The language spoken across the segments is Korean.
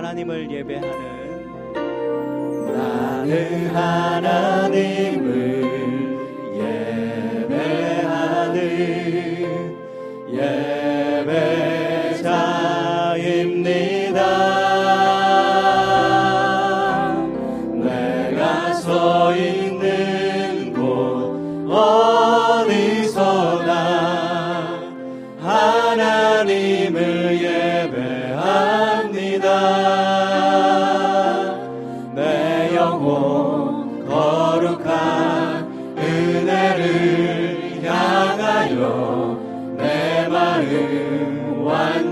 하나님을 예배하는 나는 하나님을 예배하는 예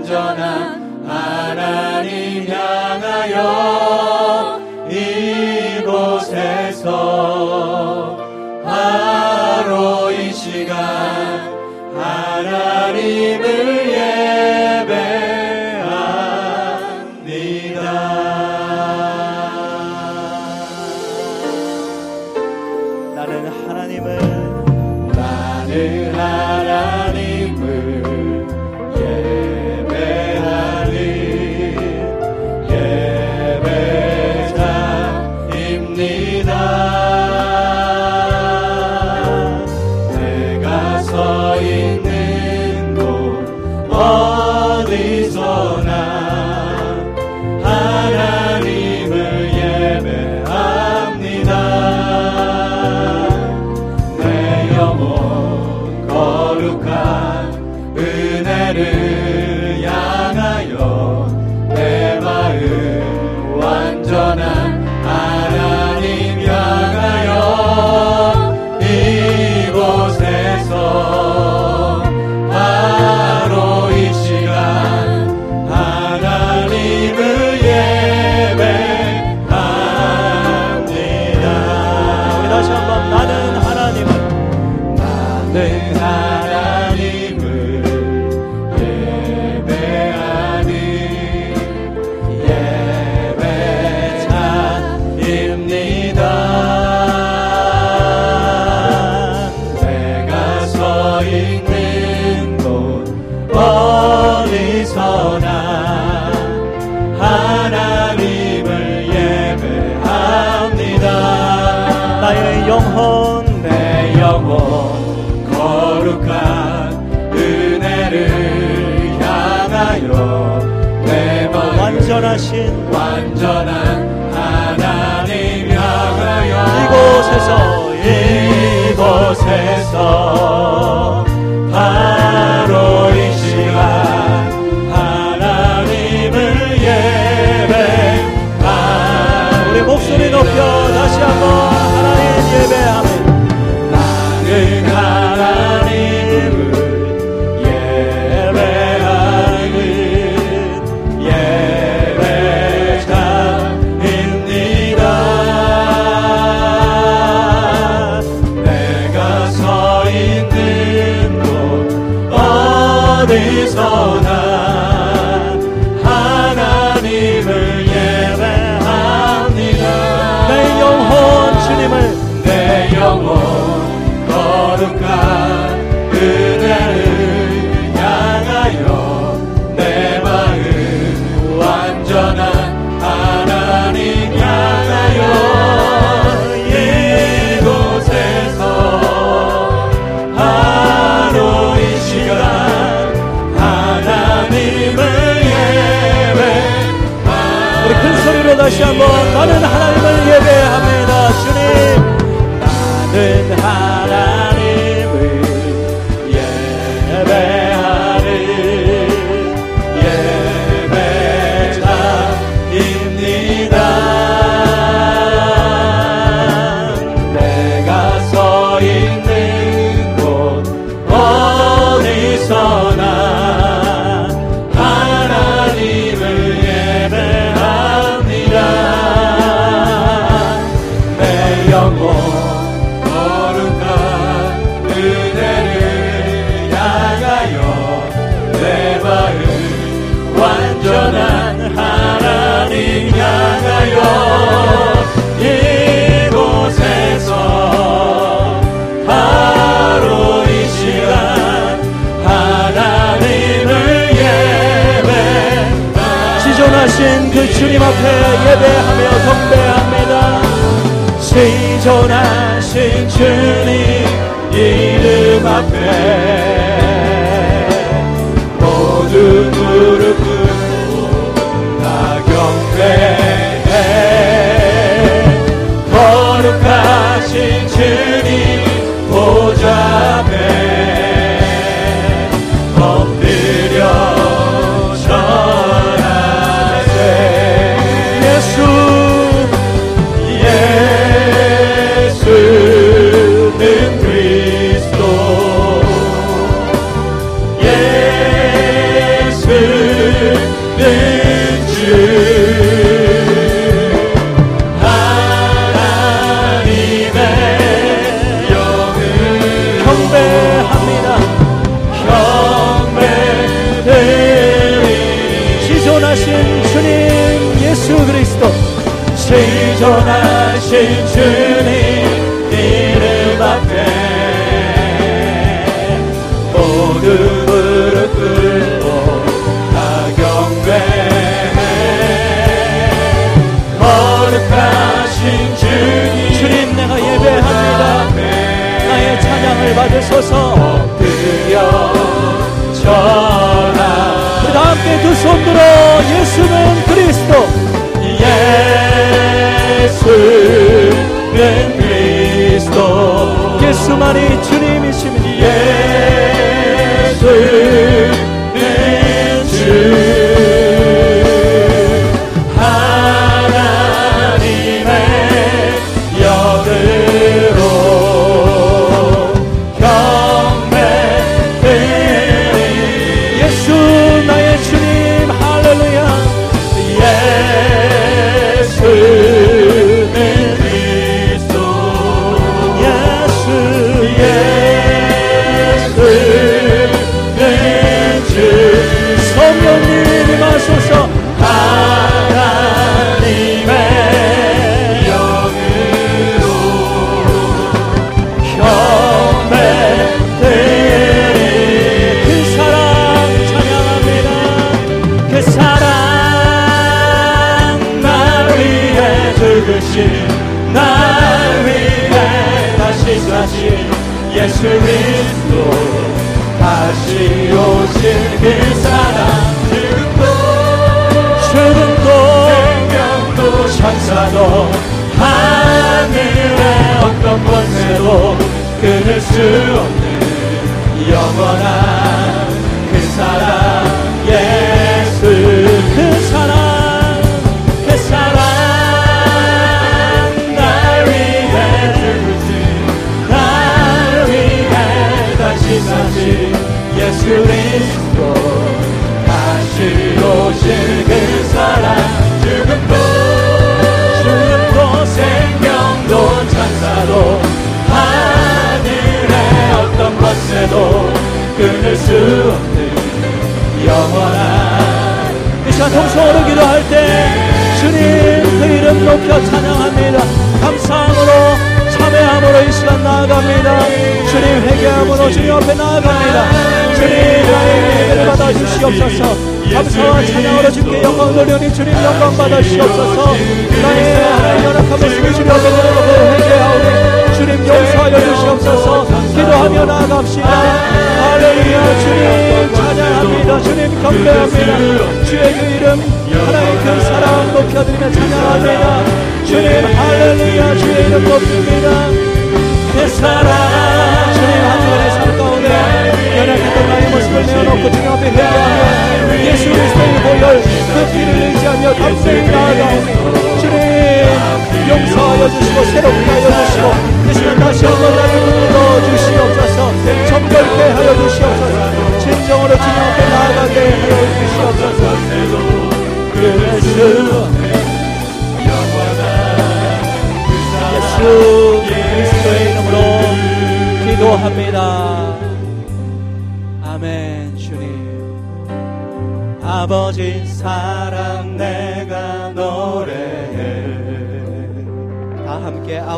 온전한 하나님 향 앞에 예배하며 경배합니다. 생존하신 주님 이름 앞에 모두 무릎 꿇고 다 경배 주님 이름 앞에 모두 무릎 꿇고 다 경배해 거룩하신 주님 주님 내가 예배합니다. 나의 찬양을 받으소서. 엎드려 전하. 우리 다 함께 두 손 들어 예수는 그리스도. 예수 예수만이 주님 권세도 끊을 수 없는 영원한 그 사랑 예수. 그 사랑 그 사랑 날 위해 죽으신 날 위해 다시 사신 예수 그리스도 없는 영원한 이 시간 통성으로 기도할 때 주님 그 이름 높여 찬양합니다. 감사함으로 참회함으로 이 시간 나아갑니다. 주님 회개함으로 주님 앞에 나아갑니다. 주님 나의 예배를 받아 주시옵소서. 감사와 찬양으로 주께 영광 돌려니 주님 영광 받아 주시옵소서. 나의 하나님 연약함을 앞에 내놓고 회개하오니 주님 용서하여 주시옵소서. 기도하며 나아갑시다. 할렐루야 주님. 찬양합니다. 주님 경배합니다. 주의 그 이름 하나님 그 사랑 높여드리며 찬양합니다. 주님 할렐루야 주의 이름 높입니다. 내 사랑. 주님 한 주간의 삶 가운데 연약했던 나의 모습을 내어놓고 주님 앞에 회개하며 예수 그리스도의 보혈 그 피를 의지하며 담대히 나아가오니 주님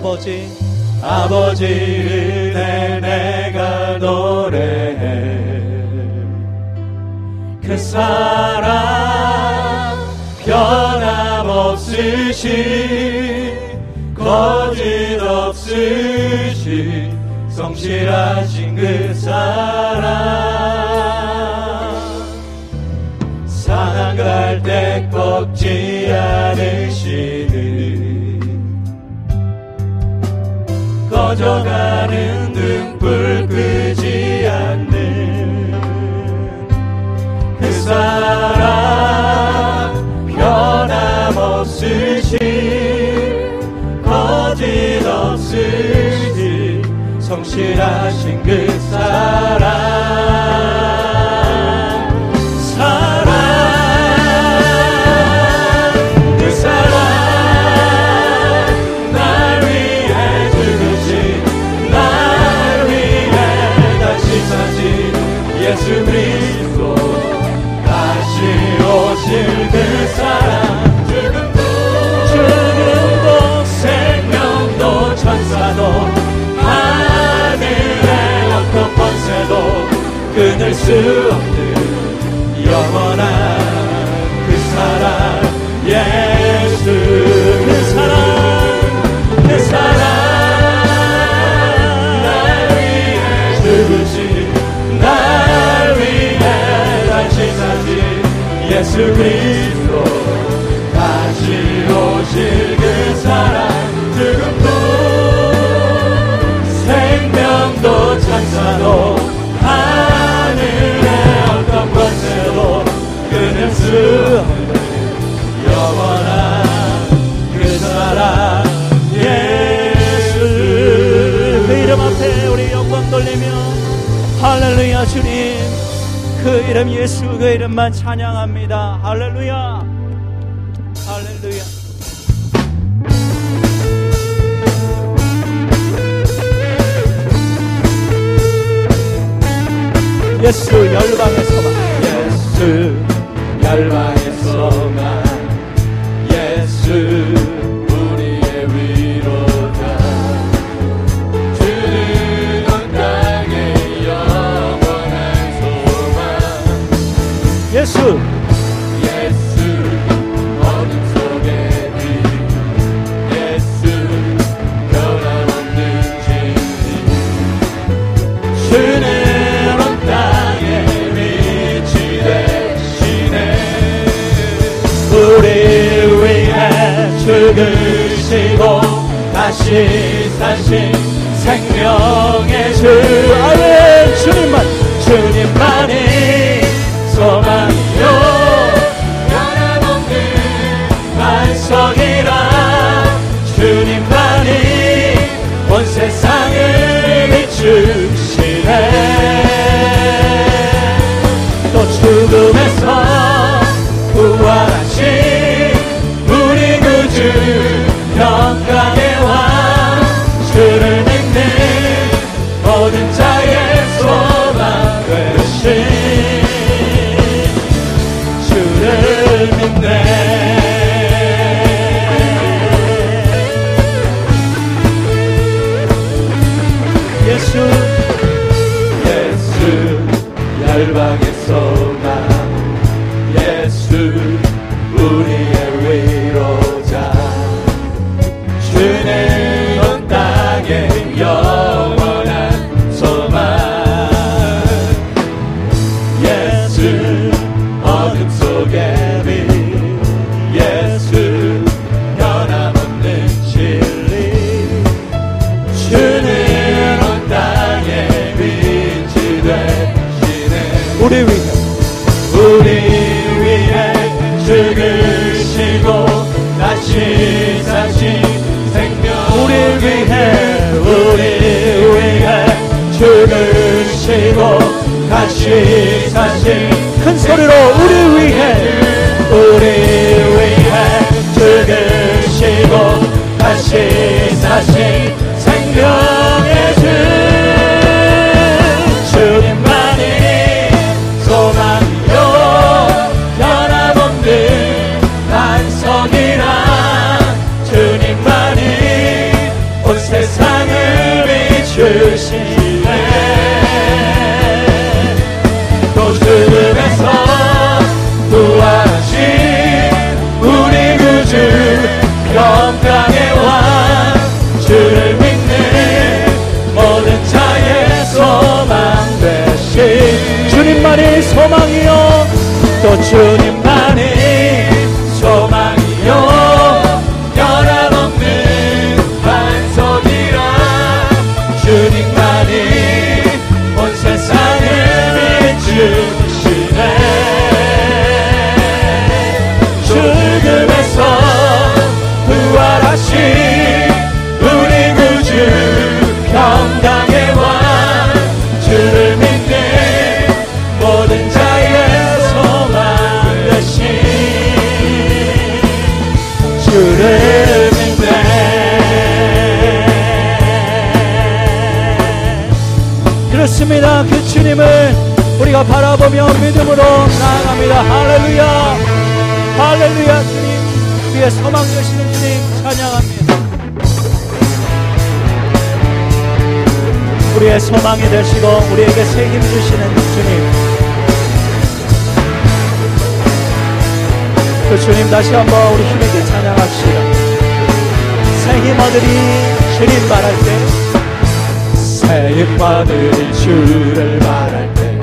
아버지 아버지 은혜 내가 노래해. 그 사랑 변함없 없으신 거짓 없으신 성실하신 그 사랑. 상한 갈때 꺾지 않으시 꺼져가는 등불 끄지 않는 그 사랑 변함없으신 거짓 없으신 성실하신 그 사랑 그리스도 다시 오실 그 사랑 죽음도 생명도 찬사도 하늘의 어떤 권세도 끊을 수 없는 영원한 그 사랑 예수 그 이름 앞에 우리 영광 돌리며. 할렐루야 주님 그 이름 예수 그 이름만 찬양합니다. 할렐루야. 할렐루야. 예수 열방에서만 예수 열방에서만 위해 죽으시고 다시 사신 생명의 주. 아멘. 주님만. 주님만이 비추시네 예수 예수 열방에서 소망이 되시고 우리에게 새 힘 주시는 주님. 그 주님 다시 한번 우리 힘있게 찬양합시다. 새힘 얻으리 주님 말할 때 새입 받으리 주를 말할 때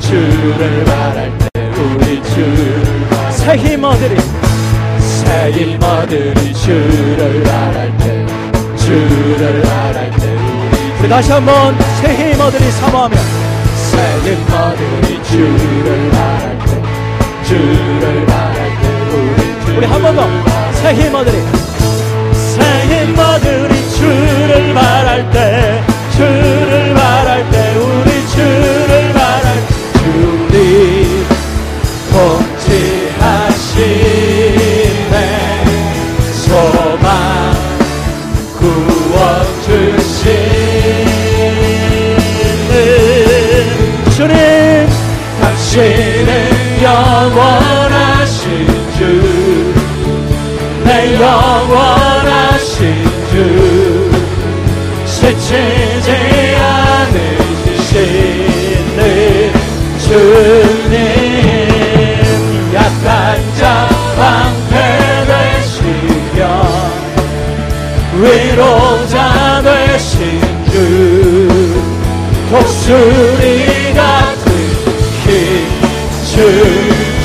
주를 말할 때 우리 주를 새힘 얻으리 새입 받으리 주를 말할 때 주를 말할 때 우리 그 다시 한번 새힘 얻으리 사모하며. 새입 받으리 주를 말할 때 주를 말할 때 우리 주 우리 한 번 더. 새힘 얻으리 새힘 받으리 주를 말할 때 주를 말할 때 우리 주를 말할 때 주님 영원하신 주, 지치지 않으시는 주님, 약한 자 방패 되시며, 위로자 되신 주, 독수리 같은 힘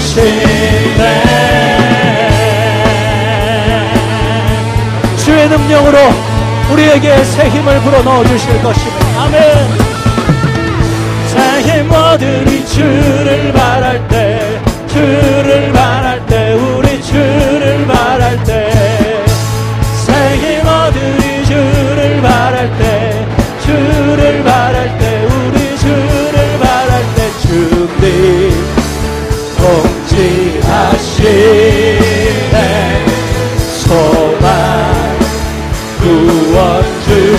주시네 능력으로 우리에게 새 힘을 불어넣어 주실 것입니다. 아멘. 새 힘 얻으리 주를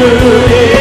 목소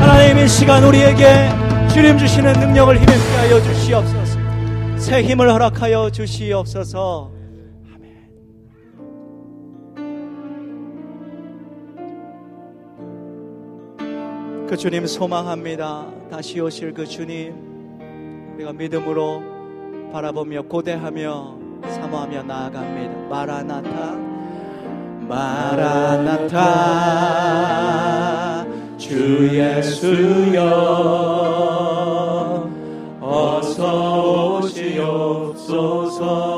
하나님 이 시간 우리에게 주님 주시는 능력을 힘있게 하여 주시옵소서. 새 힘을 허락하여 주시옵소서. 그 주님 소망합니다. 다시 오실 그 주님 우리가 믿음으로 바라보며 고대하며 사모하며 나아갑니다. 마라나타 마라나타 주 예수여 어서 오시옵소서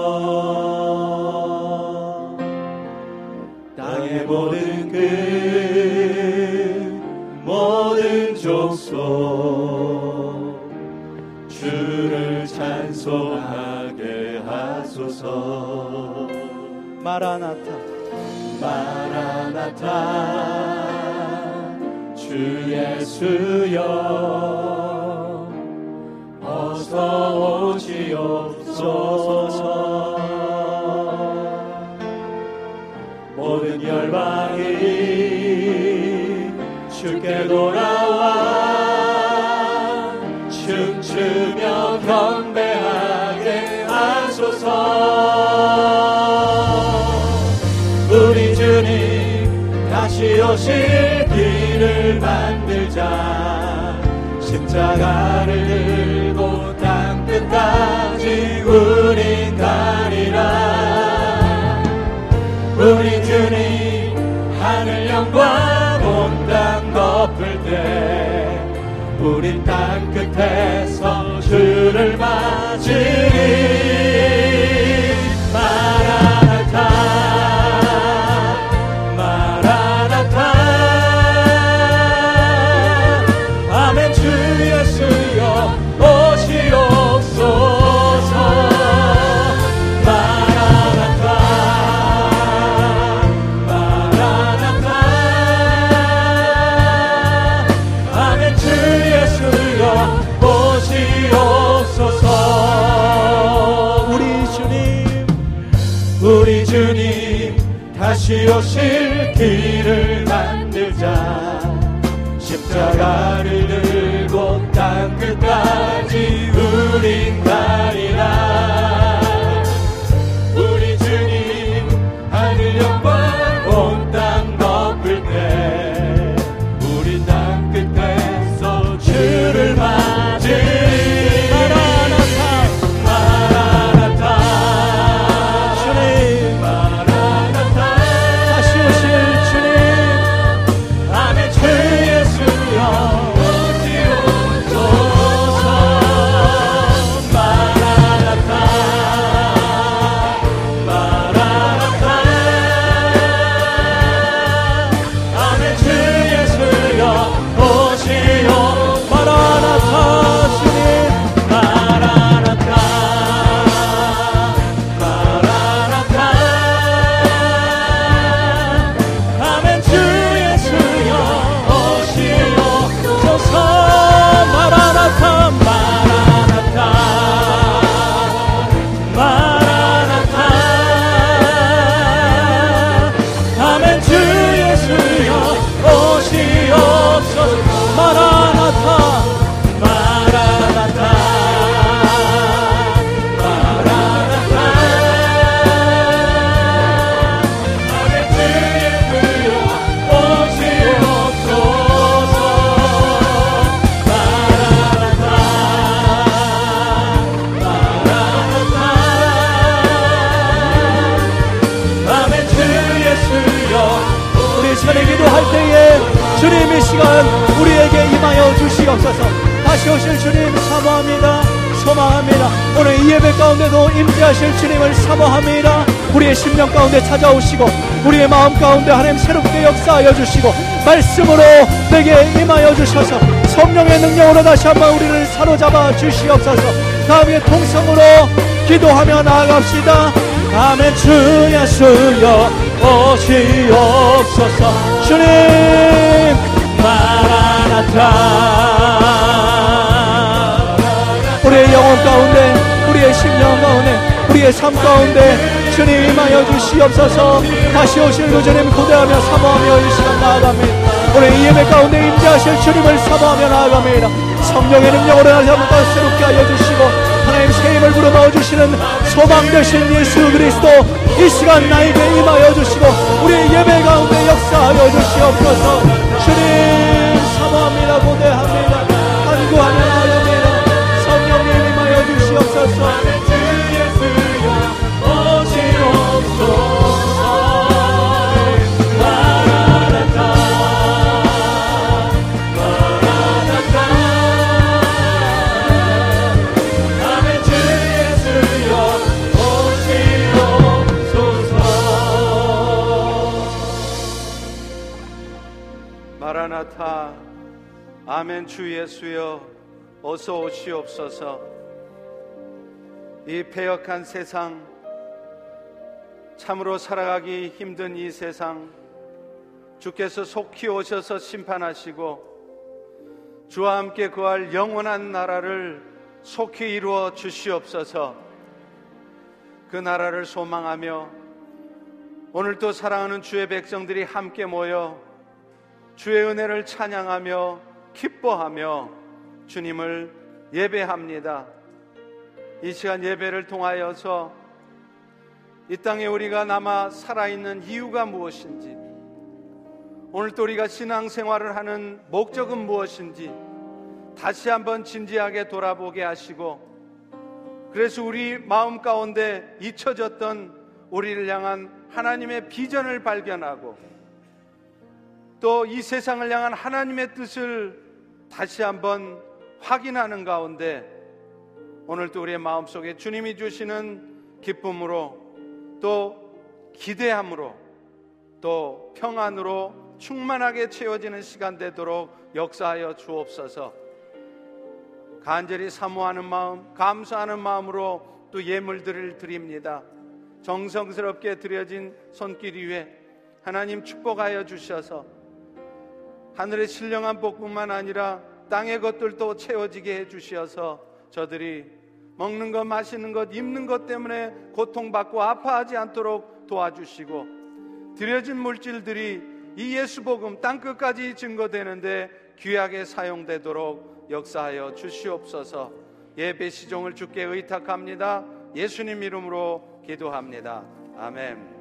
찬송하게 하소서. 마라나타. 마라나타 주 예수여 어서 오시옵소서. 모든 열방이 주께 돌아와 춤추며 경배하 오실 길을 만들자 십자가를 들고 땅 끝까지 우린 가리라. 우리 주님 하늘 영광 온땅 덮을 때 우린 땅 끝에서 주를 맞으리 다시 오실 길을 만들자. 십자가를 들고 땅 끝까지 우린 다시 오실 주님 사모합니다. 소망합니다. 오늘 이 예배 가운데도 임재하실 주님을 사모합니다. 우리의 심령 가운데 찾아오시고 우리의 마음 가운데 하나님 새롭게 역사하여 주시고 말씀으로 내게 임하여 주셔서 성령의 능력으로 다시 한번 우리를 사로잡아 주시옵소서. 다음에 통성으로 기도하며 나아갑시다. 아멘. 주 예수여 오시옵소서. 주님 마라나타 영혼 가운데 우리의 심령 가운데 우리의 삶 가운데 주님 임하여 주시옵소서. 다시 오실 그 주님 고대하며 사모하며 이 시간 나아갑니다. 오늘 이 예배 가운데 임재하실 주님을 사모하며 나아갑니다. 성령의 능력으로 다시 한번 더 새롭게 하여 주시고 하나님 새 힘을 불어 넣어 주시는 소망 되신 예수 그리스도 이 시간 나에게 임하여 주시고 우리의 예배 가운데 역사하여 주시옵소서. 주님 사모합니다. 고대합니다 아멘 주 예수여 오시옵소서. 마라나타 아멘 주 예수여 어서 오시옵소서 이 패역한 세상 참으로 살아가기 힘든 이 세상 주께서 속히 오셔서 심판하시고 주와 함께 구할 영원한 나라를 속히 이루어 주시옵소서 그 나라를 소망하며 오늘도 사랑하는 주의 백성들이 함께 모여 주의 은혜를 찬양하며 기뻐하며 주님을 예배합니다. 이 시간 예배를 통하여서 이 땅에 우리가 남아 살아있는 이유가 무엇인지 오늘 또 우리가 신앙생활을 하는 목적은 무엇인지 다시 한번 진지하게 돌아보게 하시고 그래서 우리 마음 가운데 잊혀졌던 우리를 향한 하나님의 비전을 발견하고 또 이 세상을 향한 하나님의 뜻을 다시 한번 확인하는 가운데 오늘 또 우리의 마음속에 주님이 주시는 기쁨으로 또 기대함으로 또 평안으로 충만하게 채워지는 시간 되도록 역사하여 주옵소서. 간절히 사모하는 마음, 감사하는 마음으로 또 예물들을 드립니다. 정성스럽게 드려진 손길 위에 하나님 축복하여 주셔서 하늘의 신령한 복뿐만 아니라 땅의 것들도 채워지게 해 주셔서 저들이 먹는 것, 마시는 것, 입는 것 때문에 고통받고 아파하지 않도록 도와주시고 드려진 물질들이 이 예수 복음 땅 끝까지 증거되는데 귀하게 사용되도록 역사하여 주시옵소서. 예배 시종을 주께 의탁합니다. 예수님 이름으로 기도합니다. 아멘.